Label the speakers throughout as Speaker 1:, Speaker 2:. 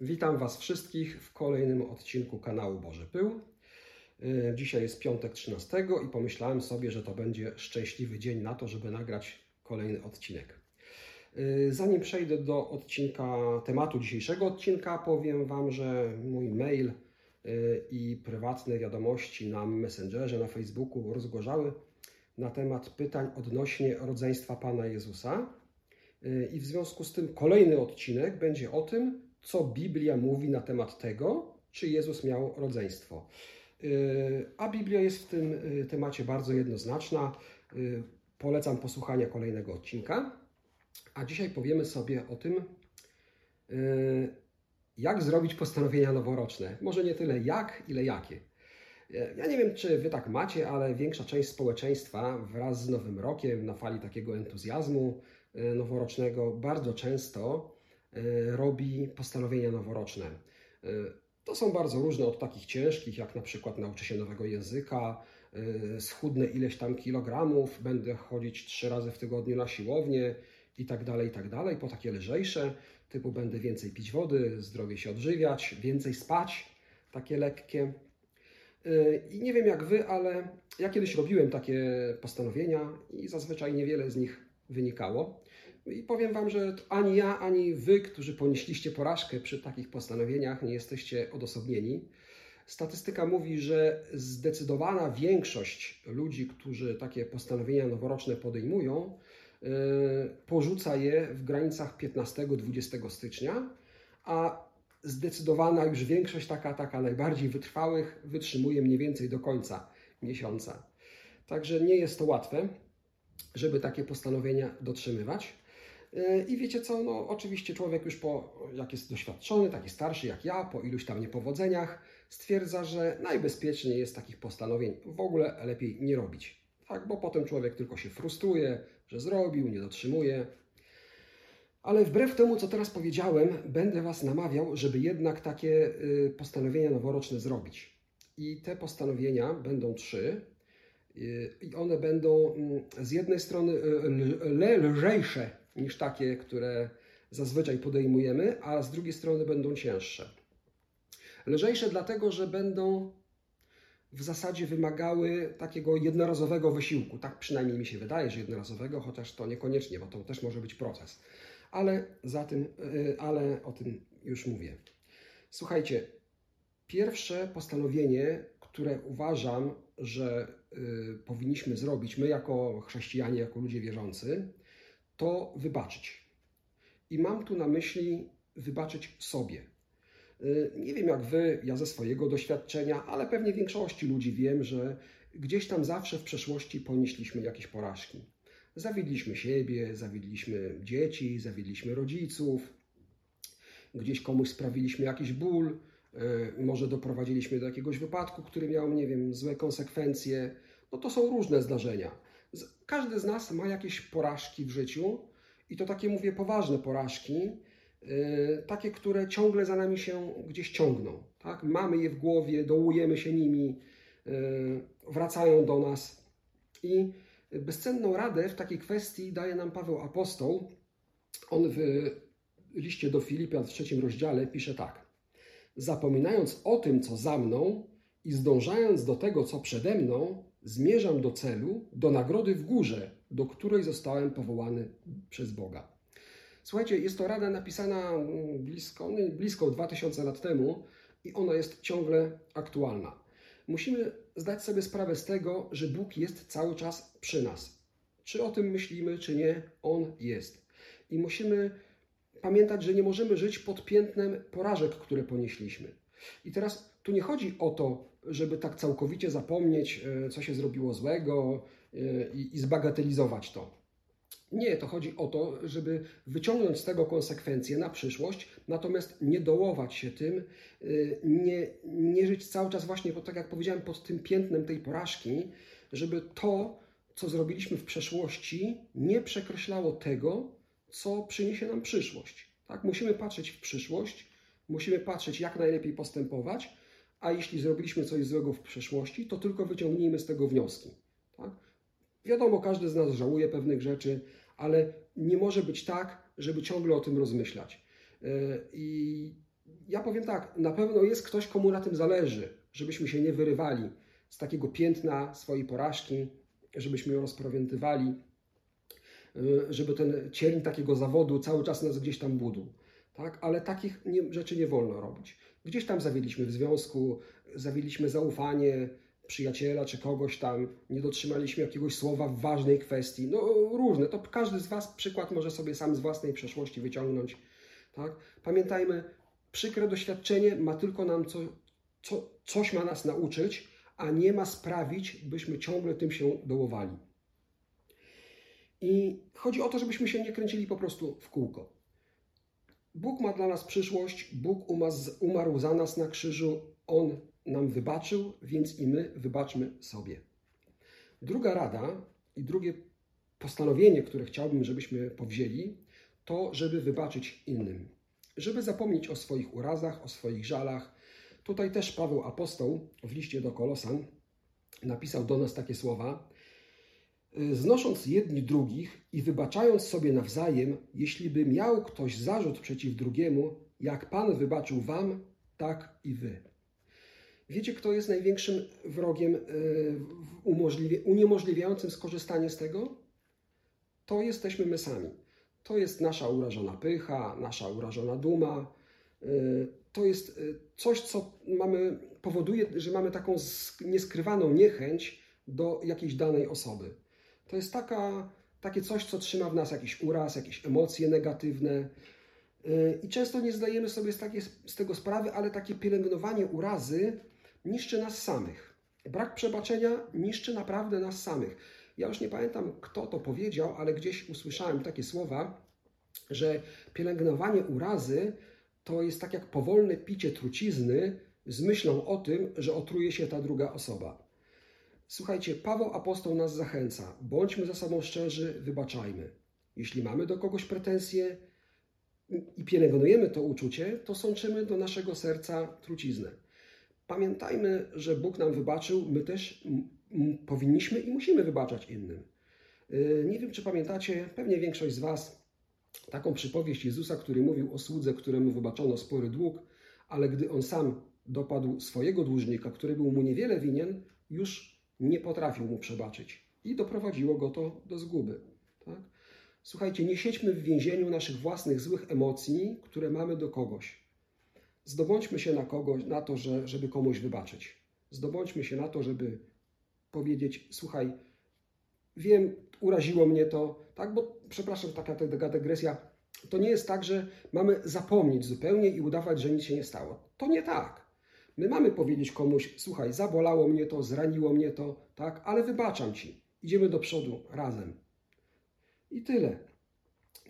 Speaker 1: Witam Was wszystkich w kolejnym odcinku kanału Boży Pył. Yy, Dzisiaj jest piątek 13 i pomyślałem sobie, że to będzie szczęśliwy dzień na to, żeby nagrać kolejny odcinek. Yy, Zanim przejdę do odcinka, tematu dzisiejszego odcinka, powiem Wam, że mój mail yy, i prywatne wiadomości na Messengerze, na Facebooku rozgorzały na temat pytań odnośnie rodzeństwa Pana Jezusa. I w związku z tym kolejny odcinek będzie o tym, co Biblia mówi na temat tego, czy Jezus miał rodzeństwo. Yy, A Biblia jest w tym yy, temacie bardzo jednoznaczna. Yy, Polecam posłuchania kolejnego odcinka. A dzisiaj powiemy sobie o tym, jak zrobić postanowienia noworoczne. Może nie tyle jak, ile jakie. Ja nie wiem, czy Wy tak macie, ale większa część społeczeństwa wraz z Nowym Rokiem, na fali takiego entuzjazmu noworocznego, bardzo często robi postanowienia noworoczne. Yy, To są bardzo różne, od takich ciężkich, jak na przykład nauczę się nowego języka, yy, schudnę ileś tam kilogramów, będę chodzić trzy razy w tygodniu na siłownię i tak dalej, i tak dalej, po takie lżejsze, typu będę więcej pić wody, zdrowie się odżywiać, więcej spać, takie lekkie. I nie wiem jak Wy, ale ja kiedyś robiłem takie postanowienia i zazwyczaj niewiele z nich wynikało. I powiem Wam, że ani ja, ani Wy, którzy ponieśliście porażkę przy takich postanowieniach, nie jesteście odosobnieni. Statystyka mówi, że zdecydowana większość ludzi, którzy takie postanowienia noworoczne podejmują, yy, porzuca je w granicach 15-20 stycznia, a zdecydowana już większość, taka, taka najbardziej wytrwałych, wytrzymuje mniej więcej do końca miesiąca. Także nie jest to łatwe, żeby takie postanowienia dotrzymywać. Yy, I wiecie co, no oczywiście człowiek już po, jak jest doświadczony, taki starszy jak ja, po iluś tam niepowodzeniach, stwierdza, że najbezpieczniej jest takich postanowień w ogóle lepiej nie robić. Tak, bo potem człowiek tylko się frustruje, że zrobił, nie dotrzymuje. Ale wbrew temu, co teraz powiedziałem, będę Was namawiał, żeby jednak takie y, postanowienia noworoczne zrobić. I te postanowienia będą trzy. y, I one będą mm, z jednej strony y, lżejsze niż takie, które zazwyczaj podejmujemy, a z drugiej strony będą cięższe. Lżejsze dlatego, że będą w zasadzie wymagały takiego jednorazowego wysiłku. Tak przynajmniej mi się wydaje, że jednorazowego, chociaż to niekoniecznie, bo to też może być proces. Ale, za tym, yy, ale o tym już mówię. Słuchajcie, pierwsze postanowienie, które uważam, że yy, powinniśmy zrobić, my jako chrześcijanie, jako ludzie wierzący, to wybaczyć. I mam tu na myśli wybaczyć sobie. Y, Nie wiem jak wy, ja ze swojego doświadczenia, ale pewnie większości ludzi wiem, że gdzieś tam zawsze w przeszłości ponieśliśmy jakieś porażki. Zawiedliśmy siebie, zawiedliśmy dzieci, zawiedliśmy rodziców, gdzieś komuś sprawiliśmy jakiś ból, y, może doprowadziliśmy do jakiegoś wypadku, który miał, nie wiem, złe konsekwencje. No to są różne zdarzenia. Każdy z nas ma jakieś porażki w życiu i to takie, mówię, poważne porażki, Yy, takie, które ciągle za nami się gdzieś ciągną. Tak? Mamy je w głowie, dołujemy się nimi, yy, wracają do nas. I bezcenną radę w takiej kwestii daje nam Paweł Apostoł. On w liście do Filipian w trzecim rozdziale pisze tak. Zapominając o tym, co za mną i zdążając do tego, co przede mną, zmierzam do celu, do nagrody w górze, do której zostałem powołany przez Boga. Słuchajcie, jest to rada napisana mm, blisko, no, blisko 2000 lat temu i ona jest ciągle aktualna. Musimy zdać sobie sprawę z tego, że Bóg jest cały czas przy nas. Czy o tym myślimy, czy nie, On jest. I musimy pamiętać, że nie możemy żyć pod piętnem porażek, które ponieśliśmy. I teraz tu nie chodzi o to, żeby tak całkowicie zapomnieć, e, co się zrobiło złego e, i i zbagatelizować to. Nie, to chodzi o to, żeby wyciągnąć z tego konsekwencje na przyszłość, natomiast nie dołować się tym, y, nie, nie żyć cały czas właśnie, bo tak jak powiedziałem, pod tym piętnem tej porażki, żeby to, co zrobiliśmy w przeszłości, nie przekreślało tego, co przyniesie nam przyszłość. Tak? Musimy patrzeć w przyszłość, musimy patrzeć, jak najlepiej postępować, a jeśli zrobiliśmy coś złego w przeszłości, to tylko wyciągnijmy z tego wnioski. Tak? Wiadomo, każdy z nas żałuje pewnych rzeczy, ale nie może być tak, żeby ciągle o tym rozmyślać. Yy, I ja powiem tak, na pewno jest ktoś, komu na tym zależy, żebyśmy się nie wyrywali z takiego piętna swojej porażki, żebyśmy ją rozpamiętywali, y, żeby ten cień takiego zawodu cały czas nas gdzieś tam budł. Tak? Ale takich nie, rzeczy nie wolno robić. Gdzieś tam zawiedliśmy w związku, zawiedliśmy zaufanie przyjaciela czy kogoś tam, nie dotrzymaliśmy jakiegoś słowa w ważnej kwestii. No różne, to każdy z Was przykład może sobie sam z własnej przeszłości wyciągnąć. Tak? Pamiętajmy, przykre doświadczenie ma tylko nam co, co, coś ma nas nauczyć, a nie ma sprawić, byśmy ciągle tym się dołowali. I chodzi o to, żebyśmy się nie kręcili po prostu w kółko. Bóg ma dla nas przyszłość, Bóg umarł za nas na krzyżu, On nam wybaczył, więc i my wybaczmy sobie. Druga rada i drugie postanowienie, które chciałbym, żebyśmy powzięli, to, żeby wybaczyć innym. Żeby zapomnieć o swoich urazach, o swoich żalach. Tutaj też Paweł Apostoł w liście do Kolosan napisał do nas takie słowa: Znosząc jedni drugich i wybaczając sobie nawzajem, jeśli by miał ktoś zarzut przeciw drugiemu, jak Pan wybaczył wam, tak i wy. Wiecie, kto jest największym wrogiem e, uniemożliwiającym skorzystanie z tego? To jesteśmy my sami. To jest nasza urażona pycha, nasza urażona duma. E, to jest coś, co mamy, powoduje, że mamy taką nieskrywaną niechęć do jakiejś danej osoby. To jest taka, takie coś, co trzyma w nas jakiś uraz, jakieś emocje negatywne. I często nie zdajemy sobie z, takie, z tego sprawy, ale takie pielęgnowanie urazy niszczy nas samych. Brak przebaczenia niszczy naprawdę nas samych. Ja już nie pamiętam, kto to powiedział, ale gdzieś usłyszałem takie słowa, że pielęgnowanie urazy to jest tak jak powolne picie trucizny z myślą o tym, że otruje się ta druga osoba. Słuchajcie, Paweł apostoł nas zachęca: bądźmy ze sobą szczerzy, wybaczajmy. Jeśli mamy do kogoś pretensje i pielęgnujemy to uczucie, to sączymy do naszego serca truciznę. Pamiętajmy, że Bóg nam wybaczył, my też powinniśmy i musimy wybaczać innym. Y, nie wiem, czy pamiętacie, pewnie większość z Was, taką przypowieść Jezusa, który mówił o słudze, któremu wybaczono spory dług, ale gdy on sam dopadł swojego dłużnika, który był mu niewiele winien, już nie potrafił mu przebaczyć i doprowadziło go to do zguby. Tak? Słuchajcie, nie siedźmy w więzieniu naszych własnych złych emocji, które mamy do kogoś. Zdobądźmy się na kogoś, na to, że, żeby komuś wybaczyć. Zdobądźmy się na to, żeby powiedzieć: Słuchaj, wiem, uraziło mnie to, tak, bo przepraszam, taka, taka dygresja. To nie jest tak, że mamy zapomnieć zupełnie i udawać, że nic się nie stało. To nie tak. My mamy powiedzieć komuś: Słuchaj, zabolało mnie to, zraniło mnie to, tak, ale wybaczam ci. Idziemy do przodu razem. I tyle.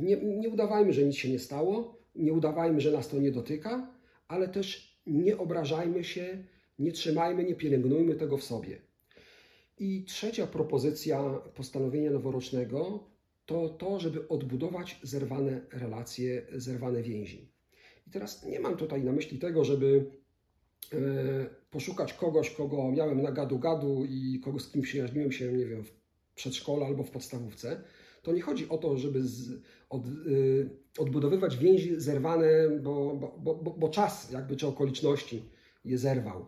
Speaker 1: Nie, nie udawajmy, że nic się nie stało, nie udawajmy, że nas to nie dotyka, ale też nie obrażajmy się, nie trzymajmy, nie pielęgnujmy tego w sobie. I trzecia propozycja postanowienia noworocznego to to, żeby odbudować zerwane relacje, zerwane więzi. I teraz nie mam tutaj na myśli tego, żeby poszukać kogoś, kogo miałem na gadu-gadu i kogo z kim przyjaźniłem się, nie wiem, w przedszkolu albo w podstawówce. To nie chodzi o to, żeby z, od, y, odbudowywać więzi zerwane, bo, bo, bo, bo czas jakby czy okoliczności je zerwał.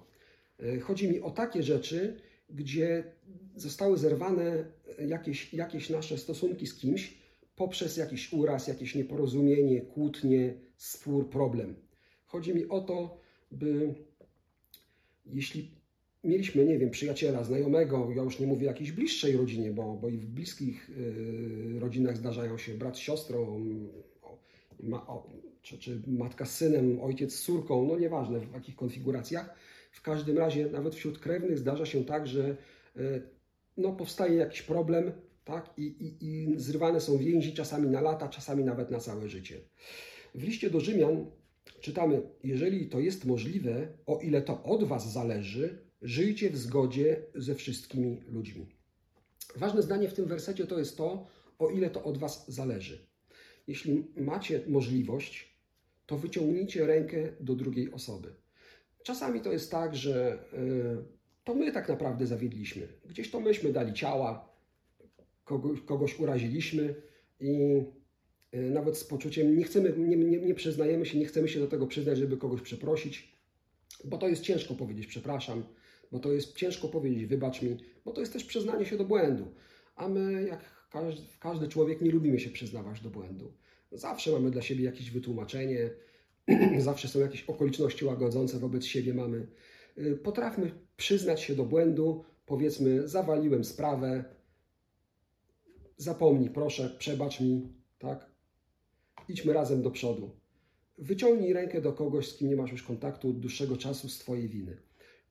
Speaker 1: Y, chodzi mi o takie rzeczy, gdzie zostały zerwane jakieś, jakieś nasze stosunki z kimś poprzez jakiś uraz, jakieś nieporozumienie, kłótnie, spór, problem. Chodzi mi o to, by jeśli mieliśmy, nie wiem, przyjaciela, znajomego, ja już nie mówię o jakiejś bliższej rodzinie, bo, bo i w bliskich y, rodzinach zdarzają się brat z siostrą, ma, o, czy, czy matka z synem, ojciec z córką, no nieważne w jakich konfiguracjach. W każdym razie, nawet wśród krewnych zdarza się tak, że y, no, powstaje jakiś problem, tak, i, i, i zrywane są więzi czasami na lata, czasami nawet na całe życie. W liście do Rzymian czytamy: Jeżeli to jest możliwe, o ile to od Was zależy, Żyjcie w zgodzie ze wszystkimi ludźmi. Ważne zdanie w tym wersecie to jest to, o ile to od Was zależy. Jeśli macie możliwość, to wyciągnijcie rękę do drugiej osoby. Czasami to jest tak, że y, to my tak naprawdę zawiedliśmy. Gdzieś to myśmy dali ciała, kogoś, kogoś uraziliśmy i nawet z poczuciem, nie chcemy, nie, nie, nie przyznajemy się, nie chcemy się do tego przyznać, żeby kogoś przeprosić, bo to jest ciężko powiedzieć przepraszam, bo to jest ciężko powiedzieć wybacz mi, bo to jest też przyznanie się do błędu. A my, jak każdy, każdy człowiek, nie lubimy się przyznawać do błędu. Zawsze mamy dla siebie jakieś wytłumaczenie, zawsze są jakieś okoliczności łagodzące wobec siebie mamy. Y, potrafmy przyznać się do błędu, powiedzmy, zawaliłem sprawę, zapomnij, proszę, przebacz mi, tak? Idźmy razem do przodu. Wyciągnij rękę do kogoś, z kim nie masz już kontaktu od dłuższego czasu z Twojej winy.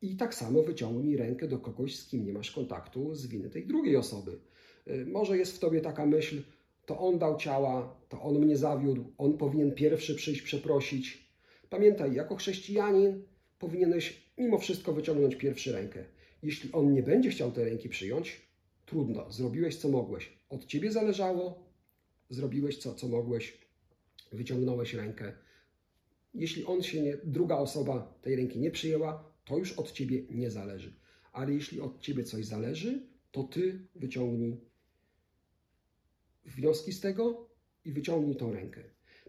Speaker 1: I tak samo wyciągnij rękę do kogoś, z kim nie masz kontaktu z winy tej drugiej osoby. Y, może jest w tobie taka myśl, to on dał ciała, to on mnie zawiódł, on powinien pierwszy przyjść przeprosić. Pamiętaj, jako chrześcijanin powinieneś mimo wszystko wyciągnąć pierwszy rękę. Jeśli on nie będzie chciał tej ręki przyjąć, trudno, zrobiłeś co mogłeś. Od ciebie zależało, zrobiłeś co, co mogłeś, wyciągnąłeś rękę. Jeśli on się nie, druga osoba tej ręki nie przyjęła, to już od ciebie nie zależy. Ale jeśli od ciebie coś zależy, to ty wyciągnij wnioski z tego i wyciągnij tą rękę.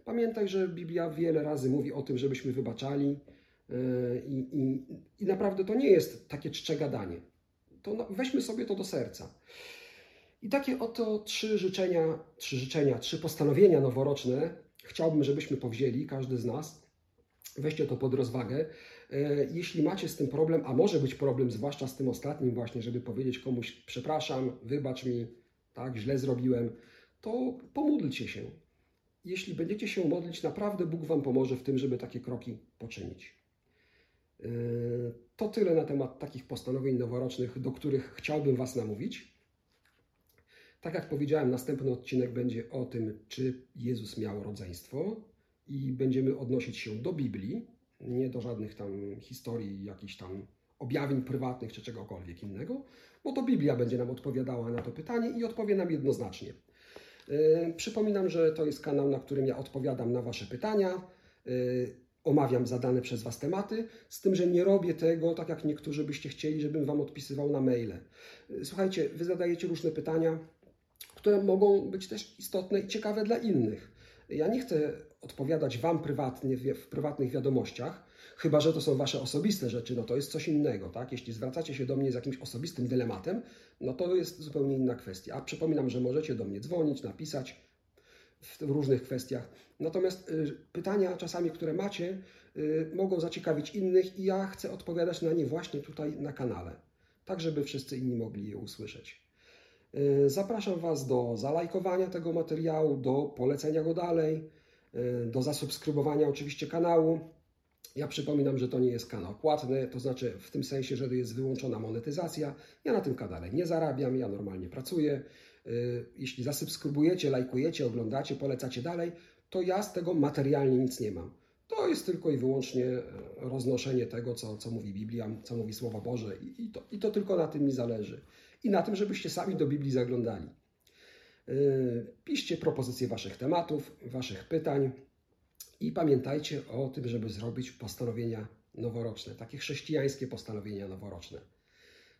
Speaker 1: Pamiętaj, że Biblia wiele razy mówi o tym, żebyśmy wybaczali yy, i, i, i naprawdę to nie jest takie czcze gadanie. To weźmy sobie to do serca. I takie oto trzy życzenia, trzy życzenia, trzy postanowienia noworoczne chciałbym, żebyśmy powzięli, każdy z nas. Weźcie to pod rozwagę. Yy, jeśli macie z tym problem, a może być problem, zwłaszcza z tym ostatnim właśnie, żeby powiedzieć komuś przepraszam, wybacz mi, tak, źle zrobiłem, to pomódlcie się. Jeśli będziecie się modlić, naprawdę Bóg Wam pomoże w tym, żeby takie kroki poczynić. Yy, to tyle na temat takich postanowień noworocznych, do których chciałbym Was namówić. Tak jak powiedziałem, następny odcinek będzie o tym, czy Jezus miał rodzeństwo i będziemy odnosić się do Biblii, nie do żadnych tam historii, jakichś tam objawień prywatnych czy czegokolwiek innego, bo to Biblia będzie nam odpowiadała na to pytanie i odpowie nam jednoznacznie. Yy, przypominam, że to jest kanał, na którym ja odpowiadam na Wasze pytania, yy, omawiam zadane przez Was tematy, z tym, że nie robię tego tak jak niektórzy byście chcieli, żebym Wam odpisywał na maile. Yy, słuchajcie, Wy zadajecie różne pytania, które mogą być też istotne i ciekawe dla innych. Ja nie chcę odpowiadać Wam prywatnie w prywatnych wiadomościach, chyba że to są Wasze osobiste rzeczy, no to jest coś innego, tak? Jeśli zwracacie się do mnie z jakimś osobistym dylematem, no to jest zupełnie inna kwestia. A przypominam, że możecie do mnie dzwonić, napisać w różnych kwestiach. Natomiast y, pytania czasami, które macie, y, mogą zaciekawić innych i ja chcę odpowiadać na nie właśnie tutaj na kanale, tak żeby wszyscy inni mogli je usłyszeć. Y, zapraszam Was do zalajkowania tego materiału, do polecenia go dalej, do zasubskrybowania oczywiście kanału. Ja przypominam, że to nie jest kanał płatny, to znaczy w tym sensie, że jest wyłączona monetyzacja. Ja na tym kanale nie zarabiam, ja normalnie pracuję. Y, jeśli zasubskrybujecie, lajkujecie, oglądacie, polecacie dalej, to ja z tego materialnie nic nie mam. To jest tylko i wyłącznie e, roznoszenie tego, co, co mówi Biblia, co mówi Słowo Boże i, to, i to tylko na tym mi zależy. I na tym, żebyście sami do Biblii zaglądali. Y, piszcie propozycje Waszych tematów, Waszych pytań. I pamiętajcie o tym, żeby zrobić postanowienia noworoczne, takie chrześcijańskie postanowienia noworoczne.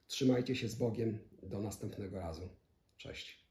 Speaker 1: Trzymajcie się z Bogiem. Do następnego razu. Cześć.